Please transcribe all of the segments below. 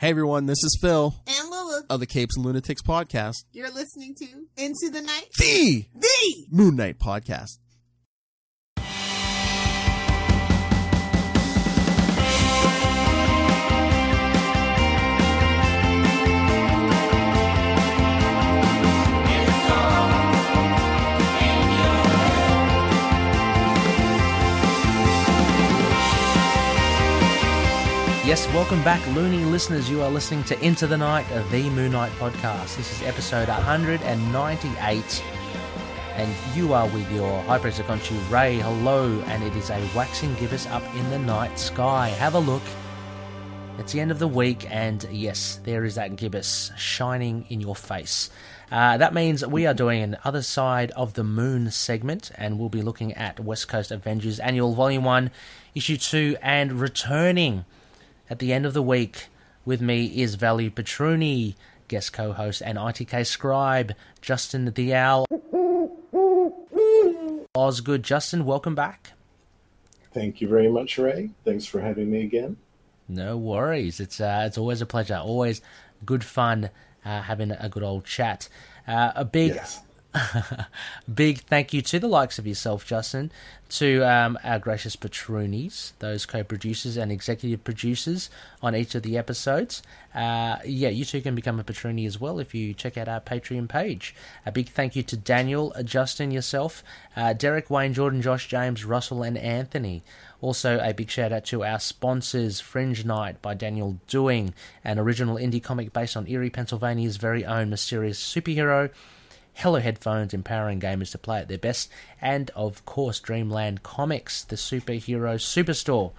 Hey everyone, this is Phil And Lula, of the Capes and Lunatics podcast, you're listening to Into the Night. the The Moon Knight podcast. Yes, welcome back, loony listeners. You are listening to Into the Night, the Moon Knight podcast. This is episode 198, and you are with your High of Khonshu, Ray. Hello, and it is a waxing gibbous up in the night sky. Have a look. It's the end of the week, and yes, there is that gibbous shining in your face. Uh, that means we are doing an other side of the moon segment, and we'll be looking at West Coast Avengers Annual Volume 1, Issue 2, and returning at the end of the week with me is Valley Petruni, guest co-host and ITK scribe, Justin the Owl. Osgood. Justin, welcome back. Thank you very much, Ray. Thanks for having me again. No worries. It's uh, it's always a pleasure. Always good fun uh, having a good old chat. Uh, a big Yes. big thank you to the likes of yourself, Justin, to um, our gracious patroonies, those co-producers and executive producers on each of the episodes. Uh, yeah, you too can become a patroonie as well if you check out our Patreon page. A big thank you to Daniel, Justin, yourself, uh, Derek, Wayne, Jordan, Josh, James, Russell, and Anthony. Also, a big shout out to our sponsors, Fringe Night by Daniel Doing, an original indie comic based on Erie, Pennsylvania's very own mysterious superhero. Hello Headphones, empowering gamers to play at their best, and of course, Dreamland Comics, the superhero superstore.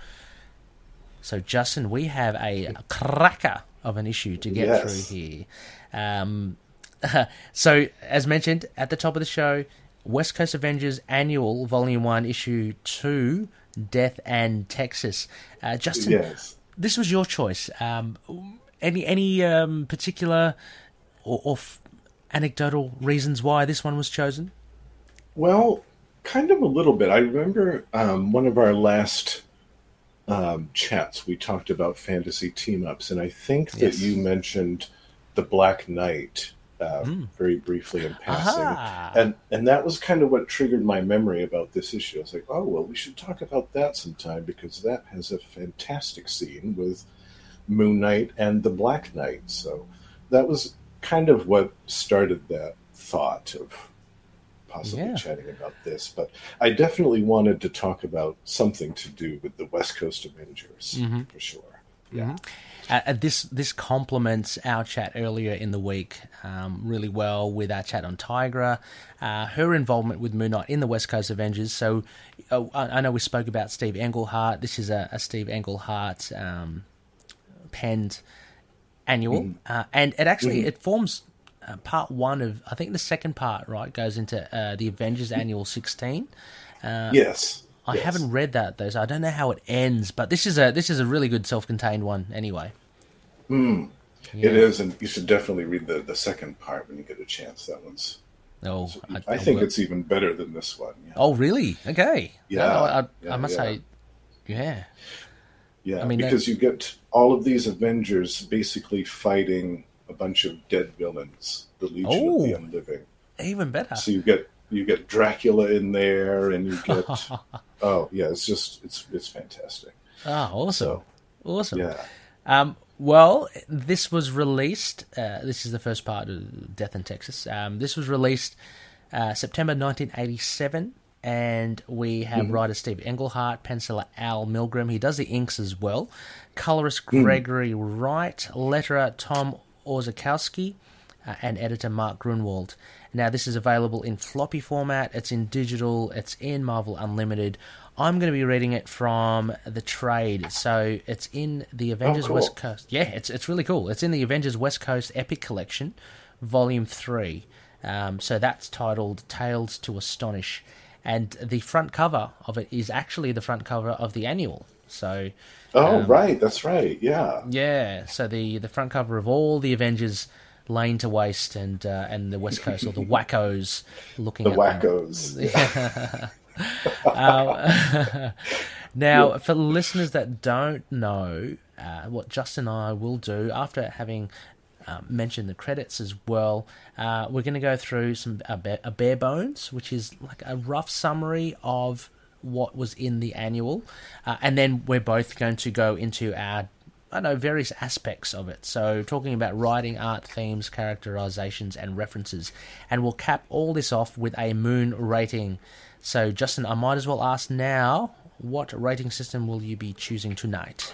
So, Justin, we have a cracker of an issue to get Yes. through here. Um, so, as mentioned at the top of the show, West Coast Avengers Annual Volume 1, Issue 2, Death and Texas. Uh, Justin, Yes. this was your choice. Um, any any um, particular or, or f- anecdotal reasons why this one was chosen? Well, kind of a little bit. I remember um, one of our last um, chats, we talked about fantasy team ups, and I think that Yes. you mentioned the Black Knight uh, very briefly in passing. Aha. And, and that was kind of what triggered my memory about this issue. I was like, oh, well, we should talk about that sometime because that has a fantastic scene with Moon Knight and the Black Knight. So that was kind of what started that thought of possibly Yeah. chatting about this. But I definitely wanted to talk about something to do with the West Coast Avengers Mm-hmm. for sure. Yeah. Uh, uh, this this complements our chat earlier in the week um, really well with our chat on Tigra, uh, her involvement with Moon Knight in the West Coast Avengers. So uh, I, I know we spoke about Steve Englehart. This is a, a Steve Englehart um, penned annual, uh, and it actually it forms uh, part one of I think the second part right goes into uh, the Avengers Annual sixteen. yes. I Yes. haven't read that though, so I don't know how it ends. But this is a this is a really good self-contained one anyway. It is, and you should definitely read the, the second part when you get a chance. That one's. Oh, I, think it's even better than this one. Yeah. Oh, really? Okay. Yeah, No, I, I, yeah, I must yeah. say, yeah. Yeah, I mean, because you get all of these Avengers basically fighting a bunch of dead villains, the Legion of the Oh. Unliving. Even better. So you get you get Dracula in there, and you get oh yeah, it's just it's it's fantastic. Ah, awesome. So awesome. yeah, Um, well, this was released. Uh, this is the first part of Death in Texas. Um, this was released uh, September 1987, and we have writer Steve Englehart, penciler Al Milgrom. He does the inks as well. Colorist Gregory Wright, letterer Tom Orzechowski, uh, and editor Mark Gruenwald. Now, this is available in floppy format. It's in digital. It's in Marvel Unlimited. I'm going to be reading it from the trade, so it's in the Avengers cool. West Coast. Yeah, it's it's really cool. It's in the Avengers West Coast Epic Collection, Volume Three. Um, so that's titled "Tales to Astonish," and the front cover of it is actually the front cover of the annual. So oh right, that's right. Yeah, yeah, so the the front cover of all the Avengers laying to waste and uh, and the West Coast or the wackos looking the wackos. Yeah. Uh, Now, for listeners that don't know, uh, what Justin and I will do after having uh, mentioned the credits as well, uh, we're going to go through some a, bare, a bare bones, which is like a rough summary of what was in the annual, uh, and then we're both going to go into our I know various aspects of it. So talking about writing, art, themes, characterizations, and references, and we'll cap all this off with a moon rating. So Justin, I might as well ask now, what rating system will you be choosing tonight?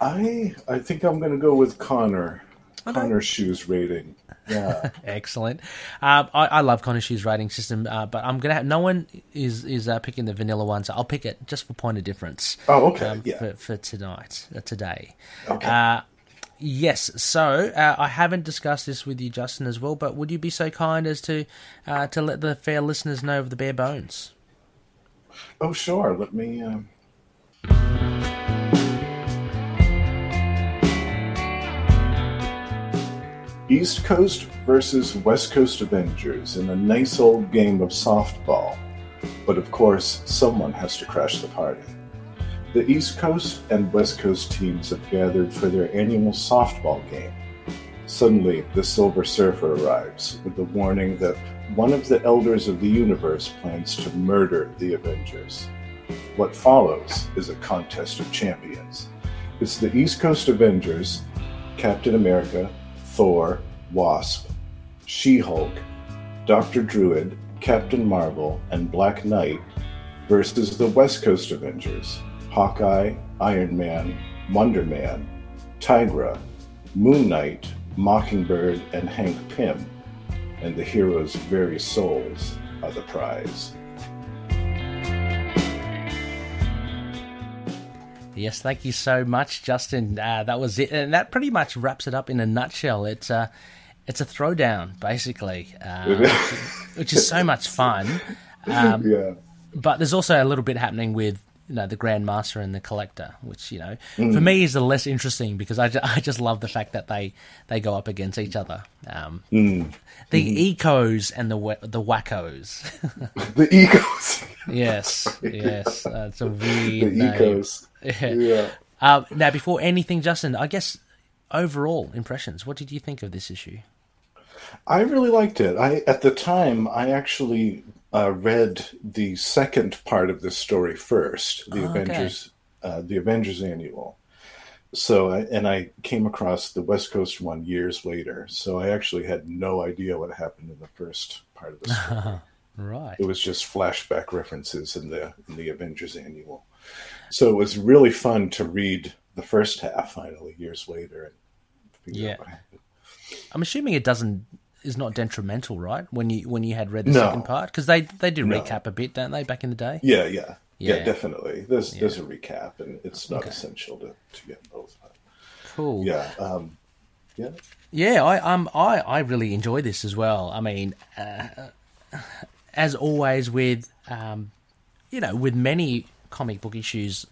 I I think I'm going to go with Connor. Khonshu's rating. Yeah. Excellent. Um, I, I love Khonshu's rating system, uh, but I'm gonna have no one is is uh, picking the vanilla one, so I'll pick it just for point of difference. Oh, okay. um, yeah. for, for tonight, uh, today. Okay. Uh, yes. So uh, I haven't discussed this with you, Justin, as well. But would you be so kind as to uh, to let the fair listeners know of the bare bones? oh, sure. Let me. Um... East Coast versus West Coast Avengers in a nice old game of softball. But of course, someone has to crash the party. The East Coast and West Coast teams have gathered for their annual softball game. Suddenly, the Silver Surfer arrives with the warning that one of the Elders of the Universe plans to murder the Avengers. What follows is a contest of champions. It's the East Coast Avengers, Captain America, Thor, Wasp, She Hulk, Dr. Druid, Captain Marvel, and Black Knight versus the West Coast Avengers, Hawkeye, Iron Man, Wonder Man, Tigra, Moon Knight, Mockingbird, and Hank Pym. And the heroes' very souls are the prize. Yes, thank you so much, Justin. Uh, that was it, and that pretty much wraps it up in a nutshell. It's a it's a throwdown, basically, uh, which, is so much fun. Um, yeah. but there's also a little bit happening with you know the Grandmaster and the Collector, which you know for me is the less interesting because I, ju- I just love the fact that they they go up against each other. Um, The ecos and the wa- the wackos. The ecos. Yes, yes, uh, it's a the name. ecos. Yeah. Yeah. Um, now, before anything, Justin, I guess overall impressions. What did you think of this issue? I really liked it. I at the time I actually uh, read the second part of this story first, the Oh, okay. Avengers, uh, the Avengers Annual. So I, and I came across the West Coast one years later. So I actually had no idea what happened in the first part of the story. Right. it was just flashback references in the in the Avengers Annual. So it was really fun to read the first half finally years later and figure Yeah. out what happened. I'm assuming it doesn't is not detrimental, right? When you when you had read the No. second part, because they they do No. recap a bit, don't they? Back in the day. Yeah, yeah, yeah, Yeah. definitely. There's there's a recap, and it's not essential to, to get both. Cool. yeah, um, yeah, Yeah, I um I I really enjoy this as well. I mean, uh, as always with um, you know, with many comic book issues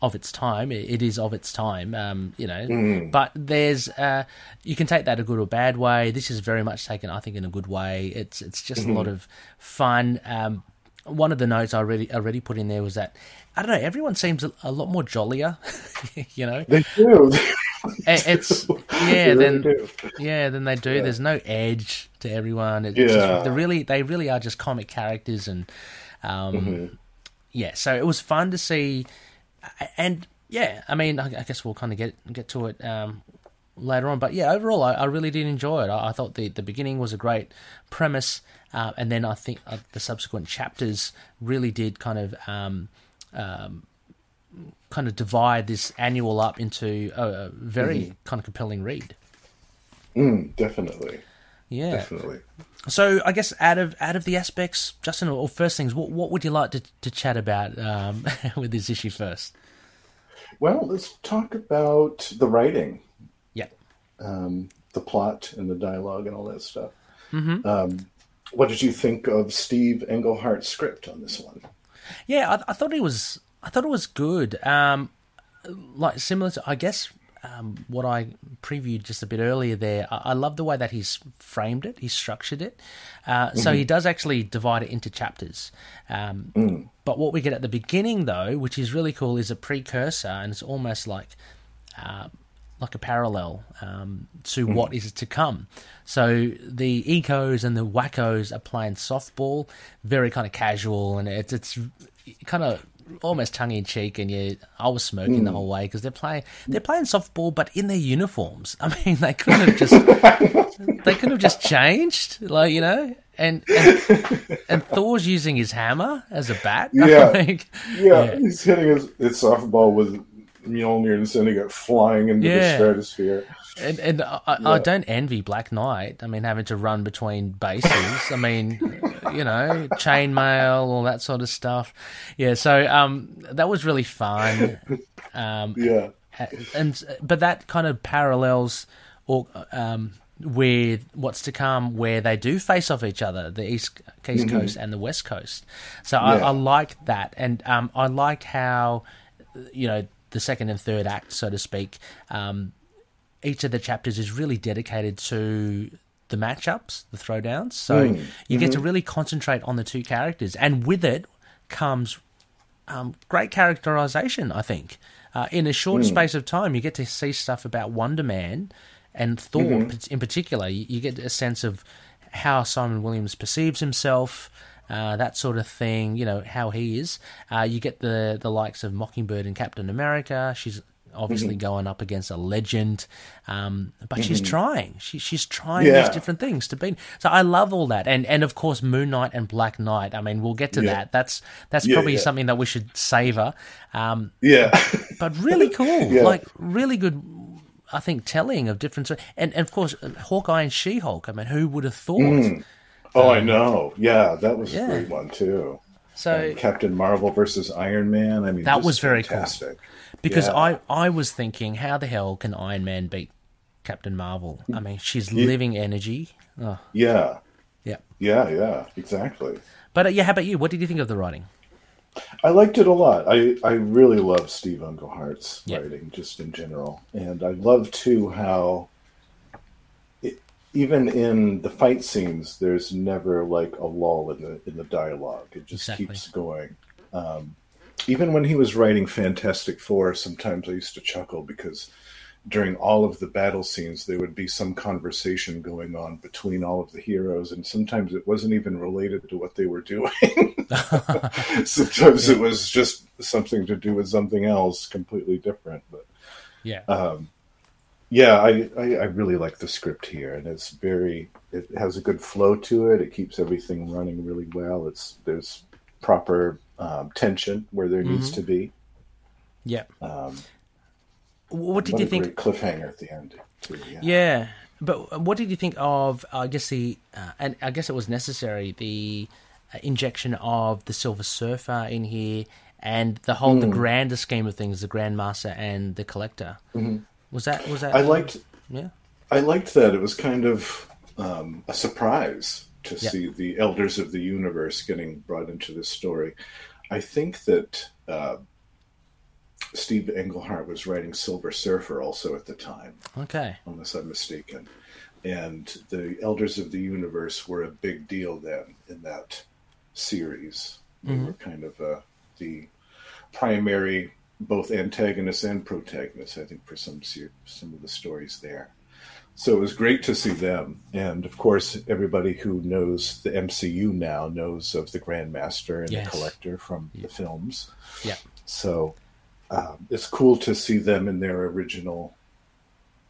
of its time, it, is of its time. Um, you know, but there's uh, you can take that a good or bad way. This is very much taken, I think, in a good way. It's it's just a lot of fun. Um, one of the notes I already already put in there was that I don't know. Everyone seems a, a lot more jollier. you know, they do. It- it's yeah. then yeah, then they do. Yeah. There's no edge to everyone. Just- Yeah. they really, they really are just comic characters, and um, Mm-hmm. yeah. So it was fun to see, and yeah, I mean, I, I guess we'll kind of get get to it um, later on. But yeah, overall, I, I really did enjoy it. I, I thought the the beginning was a great premise, uh, and then I think uh, the subsequent chapters really did kind of. Um, um, kind of divide this annual up into a, very Mm-hmm. kind of compelling read. Mm, definitely, Yeah. definitely. So I guess out of out of the aspects, Justin, or first things, what what would you like to to chat about um, with this issue first? Well, let's talk about the writing, Yeah. um, the plot, and the dialogue, and all that stuff. Um, what did you think of Steve Englehart's script on this one? Yeah, I, I thought it was. I thought it was good. Um, like similar to, I guess, um, what I previewed just a bit earlier there. I, I love the way that he's framed it, he's structured it. Uh, So he does actually divide it into chapters. Um, But what we get at the beginning, though, which is really cool, is a precursor, and it's almost like uh, like a parallel um, to what is to come. So the ecos and the wackos are playing softball, very kind of casual, and it's it's kind of almost tongue in cheek. And yeah, I was smoking the hmm. whole way because they're playing they're playing softball, but in their uniforms. I mean, they could have just they could have just changed, like you know. And, and and Thor's using his hammer as a bat. Yeah. Like, Yeah, he's hitting his, his softball with Mjolnir and sending it flying into the stratosphere. And and I, I don't envy Black Knight. I mean, having to run between bases. I mean, you know, chainmail, all that sort of stuff. Yeah. So um, that was really fun. Um, Yeah. and but that kind of parallels or um, with what's to come, where they do face off each other, the east east coast and the west coast. So I, Yeah. I like that, and um, I like how you know the second and third act, so to speak. Um, each of the chapters is really dedicated to the matchups, the throwdowns. So you get to really concentrate on the two characters, and with it comes um, great characterization. I think uh, in a short space of time, you get to see stuff about Wonder Man and Thor in particular. You, you get a sense of how Simon Williams perceives himself. Uh, that sort of thing, you know how he is. Uh, you get the the likes of Mockingbird and Captain America. She's obviously going up against a legend, um, but she's trying. She, she's trying Yeah. these different things to be. So I love all that, and and of course Moon Knight and Black Knight. I mean, we'll get to Yeah. that. That's that's Yeah, probably something that we should savor. Um, Yeah. but really cool, like really good. I think telling of different and, and of course Hawkeye and She Hulk. I mean, who would have thought? Oh, I know. Yeah, that was Yeah. a great one too. So And Captain Marvel versus Iron Man. I mean, That was very cool. fantastic. because yeah. I I was thinking, how the hell can Iron Man beat Captain Marvel? I mean, she's living energy. Oh, Yeah, yeah. yeah, yeah, exactly. But uh, yeah, how about you? What did you think of the writing? I liked it a lot. I, I really love Steve Englehart's Yeah. writing, just in general, and I love too how, even in the fight scenes, there's never like a lull in the in the dialogue. It just Exactly. keeps going. Um, even when he was writing Fantastic Four, sometimes I used to chuckle because during all of the battle scenes, there would be some conversation going on between all of the heroes, and sometimes it wasn't even related to what they were doing. sometimes it was just something to do with something else completely different. But Yeah, yeah, I, I, I really like the script here, and it's very it has a good flow to it. It keeps everything running really well. It's there's proper um, tension where there needs to be. yeah. Um, what did what you a think? great cliffhanger at the end. Too, yeah. Yeah, but what did you think of? I guess the uh, and I guess it was necessary the uh, injection of the Silver Surfer in here and the whole Hmm. the grander scheme of things, the Grandmaster and the Collector. Was that was that? Mm-hmm. I liked Yeah, I liked that. It was kind of um, a surprise to Yeah. see the elders of the universe getting brought into this story. I think that uh, Steve Englehart was writing Silver Surfer also at the time, okay. unless I'm mistaken. And the elders of the universe were a big deal then in that series. They were kind of uh, the primary, both antagonists and protagonists, I think, for some some of the stories there. So it was great to see them, and of course, everybody who knows the MCU now knows of the Grandmaster and Yes. the Collector from the films. Yeah, So um, it's cool to see them in their original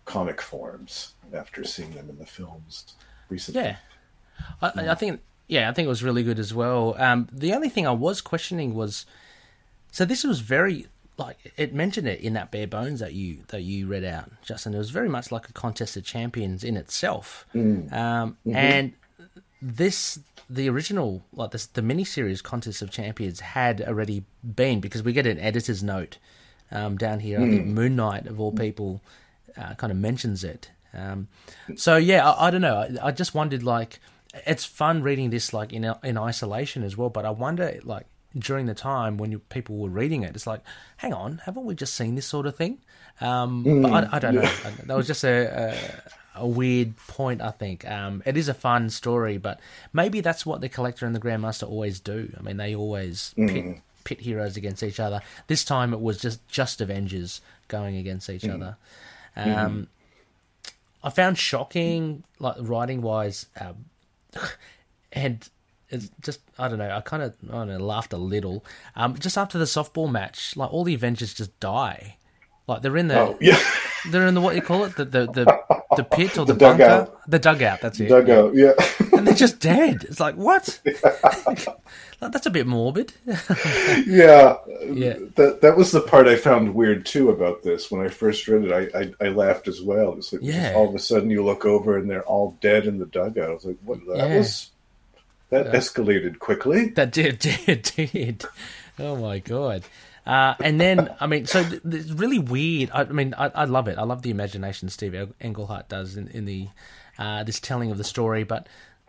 comic forms after seeing them in the films recently. yeah. I, I think yeah, I think it was really good as well. Um, the only thing I was questioning was, so this was very like it mentioned it in that bare bones that you that you read out, Justin. It was very much like a contest of champions in itself, um, and this the original like this the miniseries contest of champions had already been because we get an editor's note um, down here. I think Moon Knight of all people uh, kind of mentions it. Um, so yeah, I, I don't know. I, I just wondered like it's fun reading this like in in isolation as well, but I wonder like during the time when you, people were reading it, it's like, hang on, haven't we just seen this sort of thing? Um, but I, I don't know. That was just a, a, a weird point. I think um, it is a fun story, but maybe that's what the collector and the grandmaster always do. I mean, they always pit, pit heroes against each other. This time it was just just Avengers going against each other. Um, I found shocking, like writing wise, um, and it's just I don't know. I kind of I don't know, laughed a little. Um, just after the softball match, like all the Avengers just die. Like they're in the Oh, yeah. they're in the what you call it the the the, the pit or the, The bunker dugout. the dugout. That's it. Dugout, yeah. And they're just dead. It's like what? like, that's a bit morbid. yeah. Yeah. That that was the part I found weird too about this. When I first read it, I, I, I laughed as well. It's like Yeah. all of a sudden you look over and they're all dead in the dugout. I was like, what? That Yeah. was that escalated quickly. That did, did, did. Oh my god. Uh, and then, I mean, so th- it's really weird. I, I mean, I, I love it. I love the imagination Steve Englehart does in, in the uh, this telling of the story, but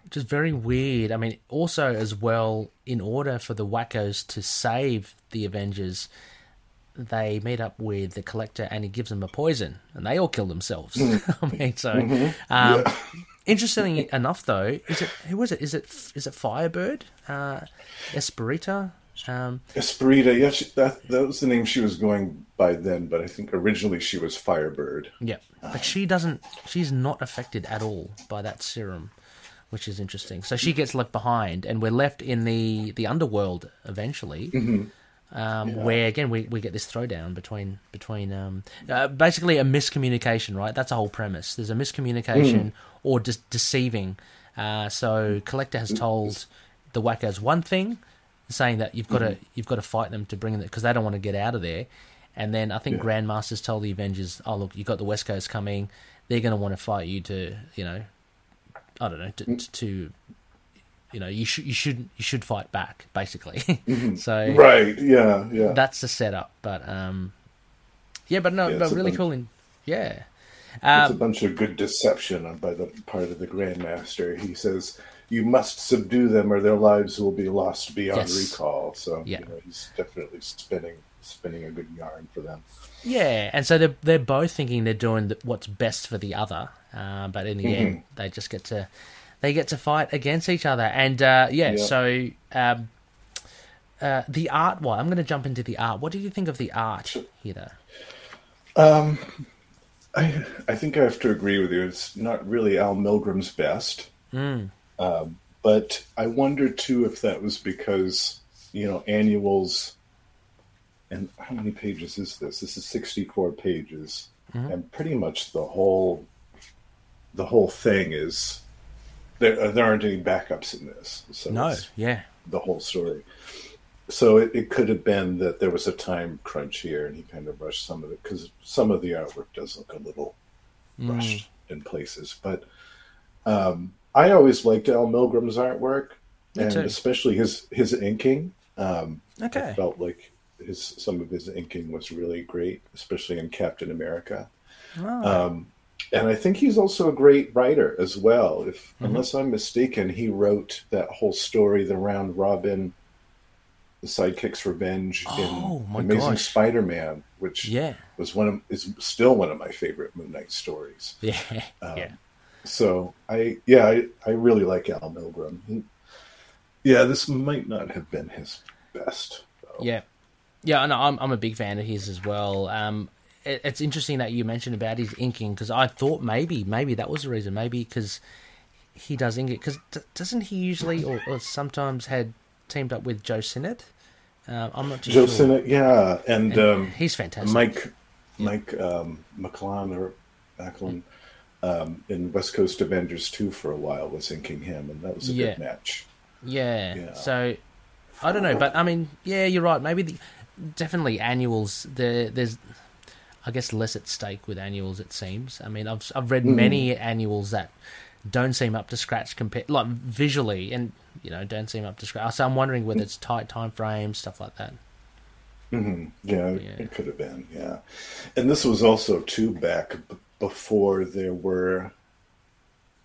just very weird. I mean, also as well, in order for the Wackos to save the Avengers, they meet up with the Collector, and he gives them a poison, and they all kill themselves. I mean, so um, interestingly enough, though, is it who was it? Is it is it Firebird, uh, Espirita? Um, Espirita, yeah, she, that that was the name she was going by then, but I think originally she was Firebird. yeah, but she doesn't. She's not affected at all by that serum, which is interesting. So she gets left behind, and we're left in the the underworld eventually. Um, Where again we, we get this throwdown between between um, uh, basically a miscommunication, right? That's the whole premise. There's a miscommunication or just deceiving. Uh, so collector has told the wackos one thing, saying that you've got to you've got to fight them to bring them because they don't want to get out of there. And then I think Yeah. Grandmasters told the Avengers, "Oh look, you've got the West Coast coming. They're going to want to fight you to you know, I don't know to, to you know you should you should you should fight back basically." so Right? Yeah, yeah. that's the setup. But um, yeah, but no, Yeah, but really cool. In yeah, it's a um, bunch of good deception on- by the part of the Grandmaster. He says, "You must subdue them, or their lives will be lost beyond Yes. recall." So, Yeah. you know, he's definitely spinning spinning a good yarn for them. yeah, and so they're they're both thinking they're doing the, what's best for the other, uh, but in the Mm-hmm. end, they just get to they get to fight against each other, and uh, yeah, Yeah. so. Um, uh, the art. Well, I'm going to jump into the art. What do you think of the art here? I I think I have to agree with you. It's not really Al Milgrom's best, um, but I wonder too if that was because you know annuals. And how many pages is this? This is sixty-four pages, and pretty much the whole the whole thing is there. There aren't any backups in this, so No, yeah, the whole story. So it, it could have been that there was a time crunch here, and he kind of rushed some of it because some of the artwork does look a little rushed in places. But um, I always liked Al Milgrom's artwork, Me and too. especially his his inking. Um, Okay. I felt like his some of his inking was really great, especially in Captain America. Um, and I think he's also a great writer as well. If Mm-hmm. unless I'm mistaken, he wrote that whole story, the round robin, the sidekick's revenge Oh, in Amazing gosh. Spider-Man, which yeah, was one of is still one of my favorite Moon Knight stories. yeah, Um, yeah. So I yeah I, I really like Al Milgrom. He, yeah, this might not have been his best. Though. Yeah, yeah. No, I'm I'm a big fan of his as well. Um, it, it's interesting that you mentioned about his inking because I thought maybe maybe that was the reason. Maybe because he does ink it because d- doesn't he usually or, or sometimes had teamed up with Joe Sinnott? Um, I'm not too Joe sure. Sinnott, yeah, and, um, He's fantastic. Mike Mike um, McClellan or Machlan um, in West Coast Avengers 2 for a while was inking him, and that was a Yeah. good match. Yeah. Yeah. So I don't know, but I mean, yeah, you're right. Maybe the, definitely annuals. There, there's, I guess, less at stake with annuals. It seems. I mean, I've I've read many annuals that don't seem up to scratch compared, like visually, and you know, don't seem up to scratch. So I'm wondering whether it's tight time frames, stuff like that. hmm Yeah, Yeah. it could have been. Yeah, and this was also too back b- before there were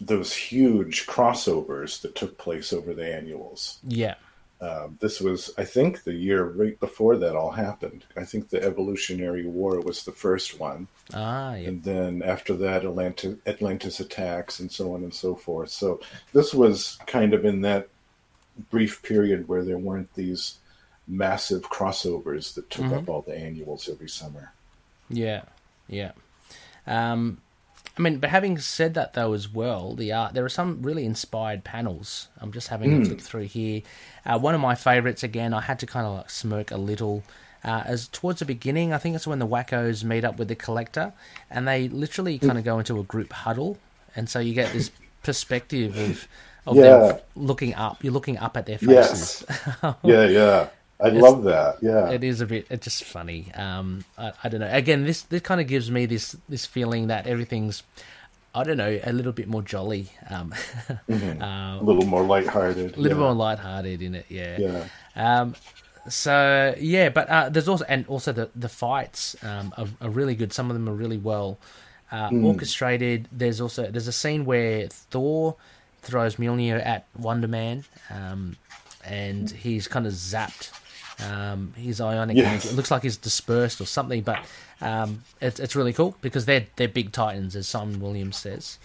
those huge crossovers that took place over the annuals. Yeah. Um, this was, I think, the year right before that all happened. I think the Evolutionary War was the first one, Ah, yeah. and then after that, Atlantis, Atlantis attacks, and so on and so forth. So this was kind of in that brief period where there weren't these massive crossovers that took up all the annuals every summer. Yeah, yeah. Um, I mean, but having said that though, as well, the art there are some really inspired panels. I'm just having a flick through here. Uh, one of my favorites, again, I had to kind of like smirk a little. Uh, as towards the beginning, I think it's when the wackos meet up with the collector, and they literally kind of go into a group huddle, and so you get this perspective of of Yeah. them looking up. You're looking up at their faces. Yes. yeah, yeah. I love that. Yeah. it is a bit it's just funny um I, I don't know again this this kind of gives me this this feeling that everything's i don't know a little bit more jolly um a little more lighthearted. a little yeah. more lighthearted in it yeah Yeah. um so yeah but uh there's also and also the the fights um are, are really good some of them are really well uh orchestrated there's also there's a scene where thor throws Mjolnir at Wonder Man, um, and he's kind of zapped. Um, his ionic Yes. It looks like he's dispersed or something, but um, it's it's really cool because they're they're big titans, as Simon Williams says.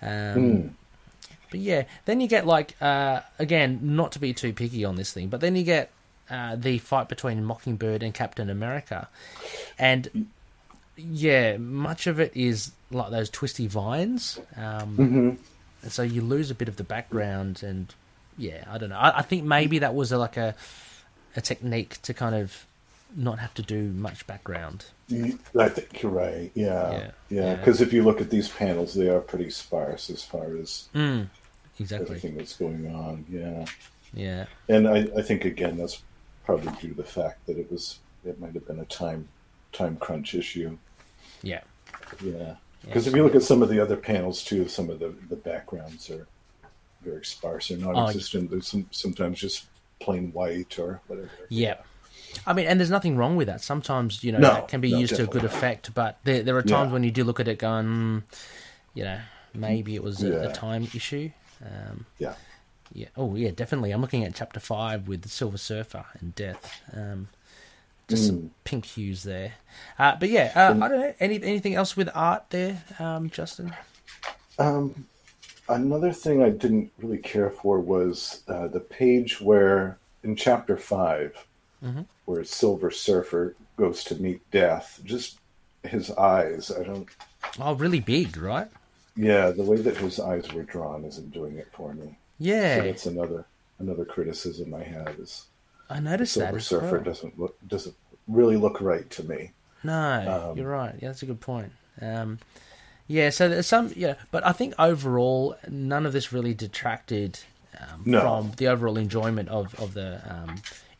Um, But yeah, then you get like uh, again, not to be too picky on this thing, but then you get uh, the fight between Mockingbird and Captain America, and yeah, much of it is like those twisty vines. Um, and so you lose a bit of the background, and yeah, I don't know. I, I think maybe that was a, like a a technique to kind of not have to do much background. I think you're right. Yeah, Yeah, yeah. yeah. Because if you look at these panels, they are pretty sparse as far as Mm, exactly. everything that's going on. Yeah, Yeah. and I, I think again that's probably due to the fact that it was it might have been a time time crunch issue. Yeah. Yeah, because if you look at some of the other panels too, some of the the backgrounds are very sparse or Oh, non-existent. There's some sometimes just plain white or whatever. Yeah. I mean, and there's nothing wrong with that. Sometimes, you know, No, that can be no, used to a good effect, but there, there are times Yeah. when you do look at it going, mm, you know, maybe it was a, a time issue. Um, Yeah. yeah. Oh, yeah, definitely. I'm looking at chapter five with the Silver Surfer and Death. Um, just Hmm. some pink hues there. Uh, but yeah, uh, I don't know. Any, anything else with art there, um, Justin? Um, another thing I didn't really care for was uh, the page where, in chapter 5 where Silver Surfer goes to meet Death. Just his eyes. I don't. Oh, really big, right? Yeah, the way that his eyes were drawn isn't doing it for me. So Yeah, that's another another criticism I have is I noticed that Silver as Surfer well. doesn't look doesn't really look right to me. No, Um, you're right. Yeah, that's a good point. Um, yeah, so there's some, yeah, but I think overall, none of this really detracted um, No. from the overall enjoyment of of the um,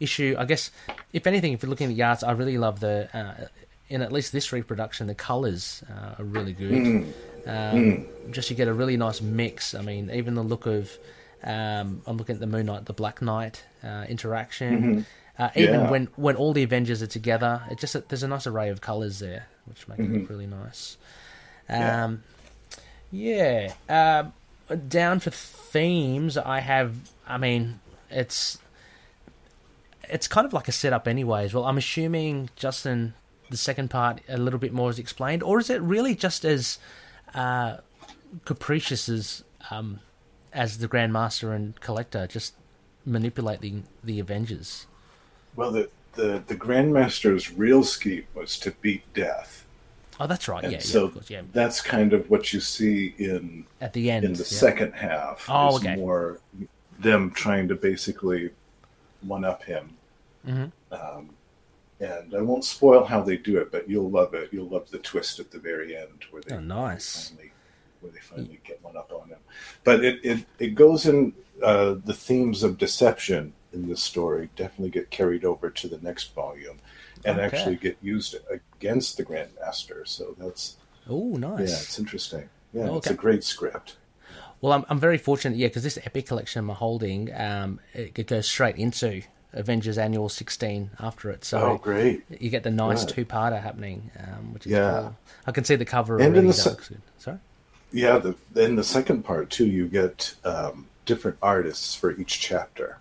issue. I guess, if anything, if you're looking at the arts, I really love the. Uh, in at least this reproduction, the colours uh, are really good. Um, Just you get a really nice mix. I mean, even the look of. Um, I'm looking at the Moon Knight, the Black Knight uh, interaction. Uh, even Yeah. when when all the Avengers are together, it just there's a nice array of colours there, which make it look really nice. Yeah. Um, yeah. Um, down for themes, I have. I mean, it's it's kind of like a setup, anyways. Well, I'm assuming Justin, the second part, a little bit more is explained, or is it really just as uh, capricious as um, as the Grandmaster and Collector, just manipulating the Avengers? Well, the the the Grandmaster's real scheme was to beat Death, Oh, that's right. and Yeah, so yeah, course, yeah. that's kind of what you see in At the end, in the yeah. second half. Oh, is okay. more them trying to basically one up him. Mm-hmm. Um, and I won't spoil how they do it, but you'll love it. You'll love the twist at the very end where they Oh, nice. finally where they finally get one up on him. But it it, it goes in uh, the themes of deception in this story definitely get carried over to the next volume and Okay. actually get used against the Grandmaster. So that's Oh, nice. yeah, it's interesting. Yeah, it's a great script. Well, I'm I'm very fortunate, yeah, because this epic collection I'm holding, um, it, it goes straight into Avengers Annual 16 after it, so Oh, great. you get the nice two-parter happening, um, which is Yeah. cool. I can see the cover And in already. the that se- looks good. Sorry. Yeah, the, in the second part too, you get um, different artists for each chapter.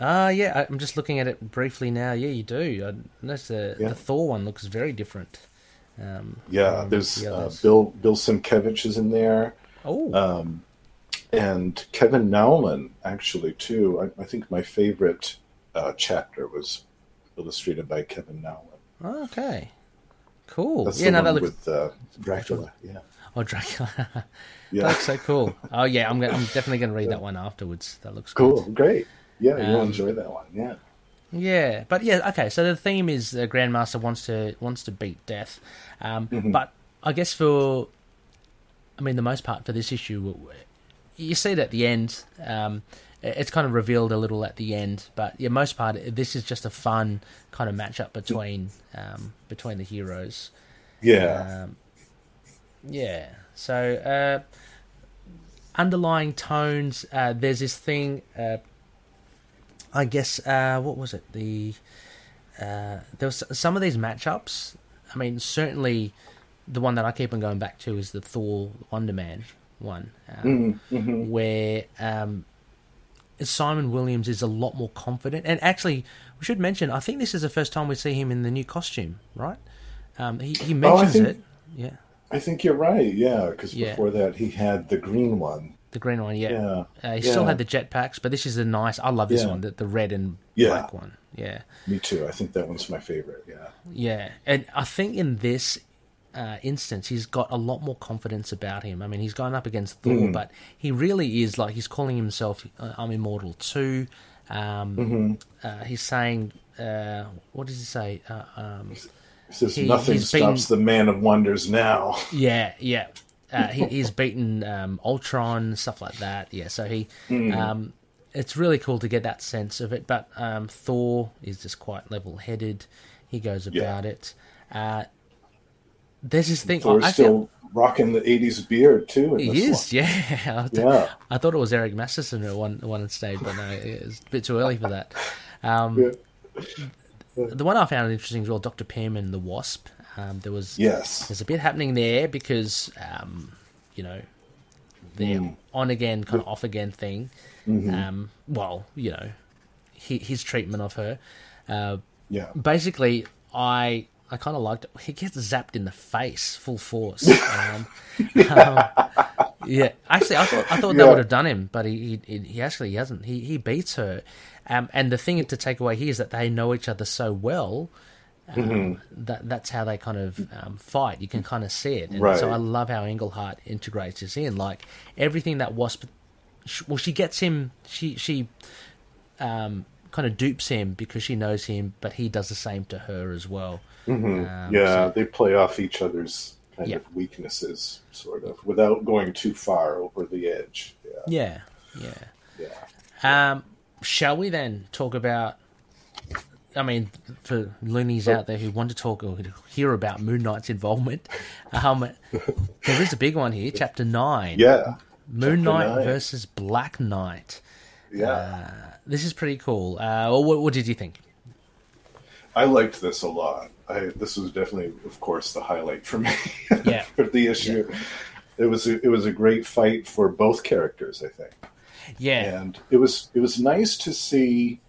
Ah, yeah, I'm just looking at it briefly now. Yeah, you do. I the, Yeah. the Thor one looks very different. Um, Yeah, there's the uh. Bill Bill Sienkiewicz is in there, Oh, um, and Kevin Nowlan actually too. I, I think my favorite uh, chapter was illustrated by Kevin Nowlan. okay, cool. That's yeah, the no, that looks. with uh, Dracula. Yeah, Oh, Dracula. yeah, That's so cool. Oh yeah, I'm gonna, I'm definitely gonna read that one afterwards. That looks cool, great. Yeah, you'll Um, enjoy that one. Yeah, Yeah, but yeah, okay. So the theme is the Grandmaster wants to wants to beat death, um, Mm-hmm. but I guess for, I mean, the most part for this issue, you see it at the end. Um, it's kind of revealed a little at the end, but yeah, most part this is just a fun kind of matchup between um, between the heroes. yeah, Um, yeah. So uh, underlying tones. Uh, there's this thing. Uh, I guess uh, what was it? The uh, there was some of these matchups. I mean, certainly the one that I keep on going back to is the Thor Wonder Man one, um, Mm-hmm. where um, Simon Williams is a lot more confident. And actually, we should mention, I think this is the first time we see him in the new costume, right? Um, he, he mentions think- it. Yeah, I think you're right. Yeah, because Yeah. before that he had the green one. The green one. Yeah, Yeah, Uh, he still yeah. had the jetpacks, but this is a nice. I love this Yeah. one, the, the red and Yeah. black one. Yeah, Me too. I think that one's my favorite. Yeah, yeah, and I think in this uh, instance, he's got a lot more confidence about him. I mean, he's gone up against Thor, Mm. but he really is like he's calling himself uh, "I'm immortal too." Um, Mm-hmm. uh, he's saying, uh, "What does he say?" Uh, um, He says He- nothing he's been- stops the man of wonders now. Yeah, yeah. Uh, he, he's beaten um, Ultron, stuff like that. Yeah, so he, um, it's really cool to get that sense of it. But um, Thor is just quite level-headed. He goes Yeah. about it. Uh, there's this thing. Thor's actually, still rocking the '80s beard too. In he this is, yeah. I, th- Yeah. I thought it was Eric Masterson who won one stage, but no, it's a bit too early for that. Um. Yeah. The one I found interesting as well, Doctor Pym and the Wasp. Um, there was Yes. there's a bit happening there because um, you know the Mm. on again kind of off again thing. Mm-hmm. Um, well, you know, hi his treatment of her. Uh, Yeah. basically, I I kind of liked it. He gets zapped in the face full force. um, um, yeah, actually, I thought I thought that would have done him, but he he, he actually hasn't. He he beats her. Um, and the thing to take away here is that they know each other so well um, Mm-hmm. that that's how they kind of um, fight. You can kind of see it, and Right. so I love how Englehart integrates this in. Like everything that Wasp, well, she gets him. She she um, kind of dupes him because she knows him, but he does the same to her as well. Um, yeah, so- they play off each other's kind Yeah. of weaknesses, sort of, without going too far over the edge. Yeah. yeah, yeah. Yeah. Um, shall we then talk about? I mean, for loonies out there who want to talk or hear about Moon Knight's involvement, um, there is a big one here, Chapter Nine. Yeah. Moon Knight nine. versus Black Knight. Yeah. This is pretty cool. Uh, what, what did you think? I liked this a lot. I, this was definitely, of course, the highlight for me. Yeah. for the issue. It was a, it was a great fight for both characters, I think. Yeah, and it was it was nice to see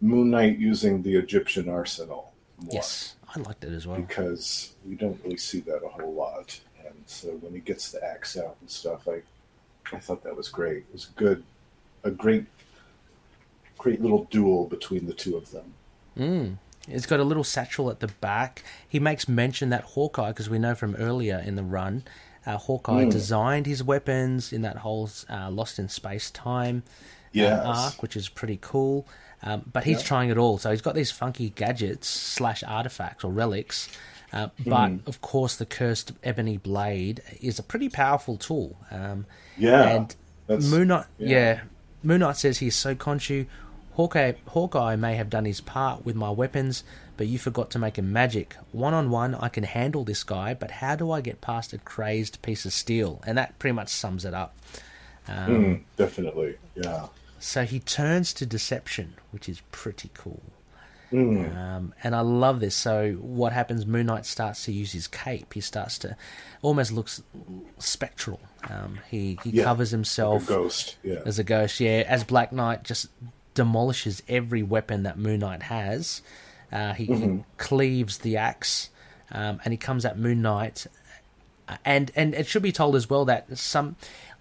Moon Knight using the Egyptian arsenal more yes, I liked it as well. because we don't really see that a whole lot. And so when he gets the axe out and stuff, I I thought that was great. It was good, a great great little duel between the two of them. Mm. It's got a little satchel at the back. He makes mention that Hawkeye, because we know from earlier in the run, uh, Hawkeye Hmm. designed his weapons in that whole uh, Lost in Space Time uh, Yes. arc, which is pretty cool. Um, but he's Yeah. trying it all. So he's got these funky gadgets slash artifacts or relics. Uh, but Hmm. of course, the cursed ebony blade is a pretty powerful tool. Um, Yeah, and that's- Moon Knight, yeah. yeah. Moon Knight says he's so Khonshu. Hawkeye, Hawkeye may have done his part with my weapons, but you forgot to make him magic. One on one, I can handle this guy, but how do I get past a crazed piece of steel? And that pretty much sums it up. Um, Mm, definitely, yeah. So he turns to deception, which is pretty cool. Mm. Um, and I love this. So what happens? Moon Knight starts to use his cape. He starts to almost looks spectral. Um, he he Yeah, covers Like himself a ghost, yeah. as a ghost. Yeah, as Black Knight just demolishes every weapon that Moon Knight has. Uh, he, he cleaves the axe, um, and he comes at Moon Knight. And and it should be told as well that some,